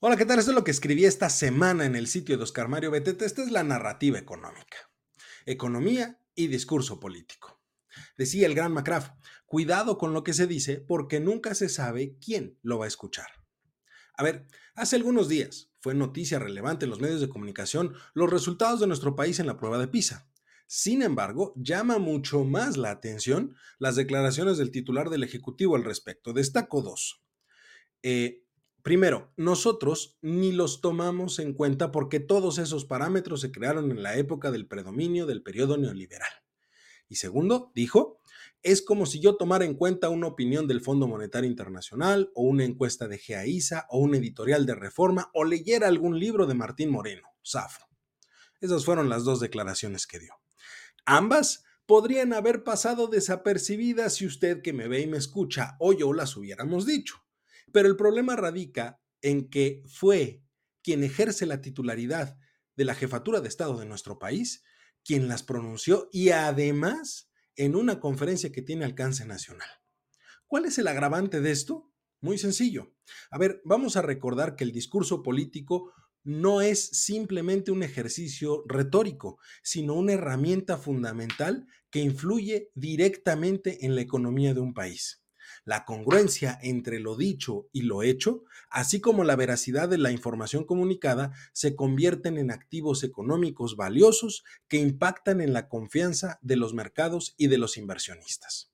Hola, ¿qué tal? Esto es lo que escribí esta semana en el sitio de Oscar Mario Betete. Esta es la narrativa económica. Economía y discurso político. Decía el gran McCraft, cuidado con lo que se dice porque nunca se sabe quién lo va a escuchar. A ver, hace algunos días fue noticia relevante en los medios de comunicación los resultados de nuestro país en la prueba de PISA. Sin embargo, llama mucho más la atención las declaraciones del titular del Ejecutivo al respecto. Destaco dos. Eh, Primero, nosotros ni los tomamos en cuenta porque todos esos parámetros se crearon en la época del predominio del periodo neoliberal. Y segundo, dijo, es como si yo tomara en cuenta una opinión del Fondo Monetario Internacional o una encuesta de GAISA o un editorial de Reforma o leyera algún libro de Martín Moreno, Safo. Esas fueron las dos declaraciones que dio. Ambas podrían haber pasado desapercibidas si usted que me ve y me escucha o yo las hubiéramos dicho. Pero el problema radica en que fue quien ejerce la titularidad de la jefatura de Estado de nuestro país quien las pronunció y además en una conferencia que tiene alcance nacional. ¿Cuál es el agravante de esto? Muy sencillo. A ver, vamos a recordar que el discurso político no es simplemente un ejercicio retórico, sino una herramienta fundamental que influye directamente en la economía de un país la congruencia entre lo dicho y lo hecho, así como la veracidad de la información comunicada, se convierten en activos económicos valiosos que impactan en la confianza de los mercados y de los inversionistas.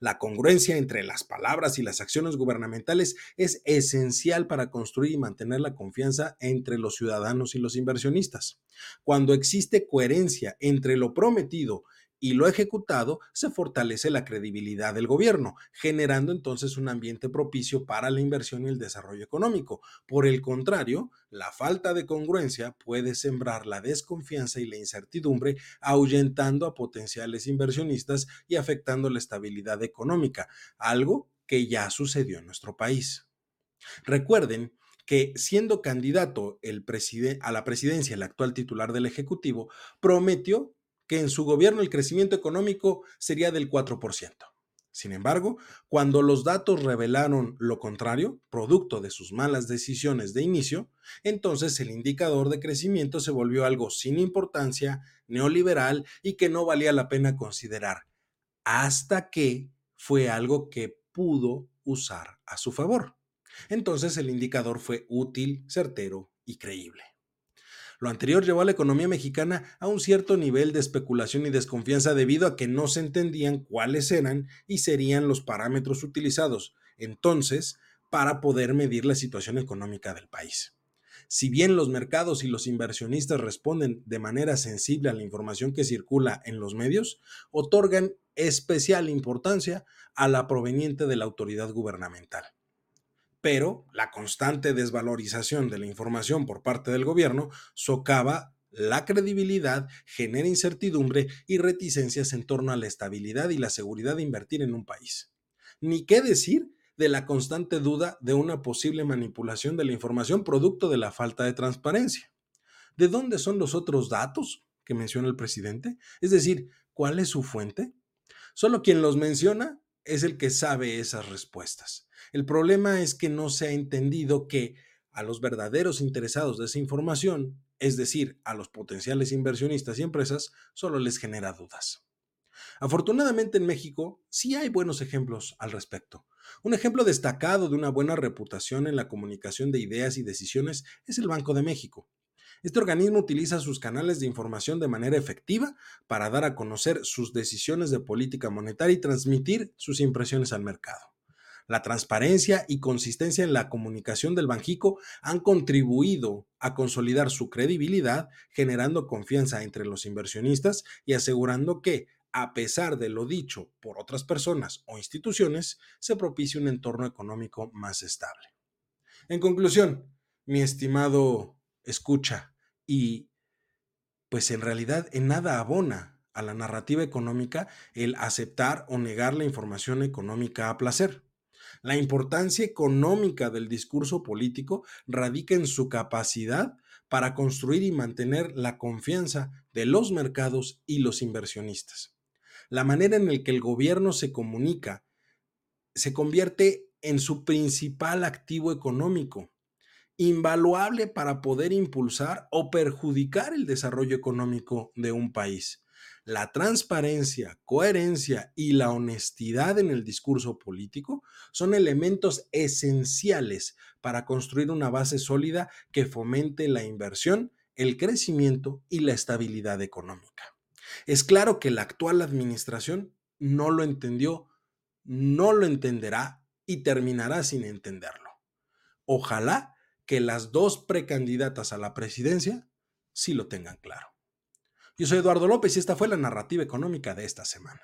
La congruencia entre las palabras y las acciones gubernamentales es esencial para construir y mantener la confianza entre los ciudadanos y los inversionistas. Cuando existe coherencia entre lo prometido y lo ejecutado, se fortalece la credibilidad del gobierno, generando entonces un ambiente propicio para la inversión y el desarrollo económico. Por el contrario, la falta de congruencia puede sembrar la desconfianza y la incertidumbre, ahuyentando a potenciales inversionistas y afectando la estabilidad económica, algo que ya sucedió en nuestro país. Recuerden que siendo candidato a la presidencia el actual titular del Ejecutivo, prometió que en su gobierno el crecimiento económico sería del 4%. Sin embargo, cuando los datos revelaron lo contrario, producto de sus malas decisiones de inicio, entonces el indicador de crecimiento se volvió algo sin importancia, neoliberal y que no valía la pena considerar, hasta que fue algo que pudo usar a su favor. Entonces el indicador fue útil, certero y creíble. Lo anterior llevó a la economía mexicana a un cierto nivel de especulación y desconfianza debido a que no se entendían cuáles eran y serían los parámetros utilizados entonces para poder medir la situación económica del país. Si bien los mercados y los inversionistas responden de manera sensible a la información que circula en los medios, otorgan especial importancia a la proveniente de la autoridad gubernamental pero la constante desvalorización de la información por parte del gobierno socava la credibilidad, genera incertidumbre y reticencias en torno a la estabilidad y la seguridad de invertir en un país. Ni qué decir de la constante duda de una posible manipulación de la información producto de la falta de transparencia. ¿De dónde son los otros datos que menciona el presidente? Es decir, ¿cuál es su fuente? Solo quien los menciona es el que sabe esas respuestas. El problema es que no se ha entendido que a los verdaderos interesados de esa información, es decir, a los potenciales inversionistas y empresas, solo les genera dudas. Afortunadamente en México sí hay buenos ejemplos al respecto. Un ejemplo destacado de una buena reputación en la comunicación de ideas y decisiones es el Banco de México. Este organismo utiliza sus canales de información de manera efectiva para dar a conocer sus decisiones de política monetaria y transmitir sus impresiones al mercado. La transparencia y consistencia en la comunicación del Banjico han contribuido a consolidar su credibilidad, generando confianza entre los inversionistas y asegurando que, a pesar de lo dicho por otras personas o instituciones, se propicie un entorno económico más estable. En conclusión, mi estimado escucha, y pues en realidad en nada abona a la narrativa económica el aceptar o negar la información económica a placer. La importancia económica del discurso político radica en su capacidad para construir y mantener la confianza de los mercados y los inversionistas. La manera en la que el gobierno se comunica se convierte en su principal activo económico invaluable para poder impulsar o perjudicar el desarrollo económico de un país. La transparencia, coherencia y la honestidad en el discurso político son elementos esenciales para construir una base sólida que fomente la inversión, el crecimiento y la estabilidad económica. Es claro que la actual administración no lo entendió, no lo entenderá y terminará sin entenderlo. Ojalá que las dos precandidatas a la presidencia sí lo tengan claro. Yo soy Eduardo López y esta fue la narrativa económica de esta semana.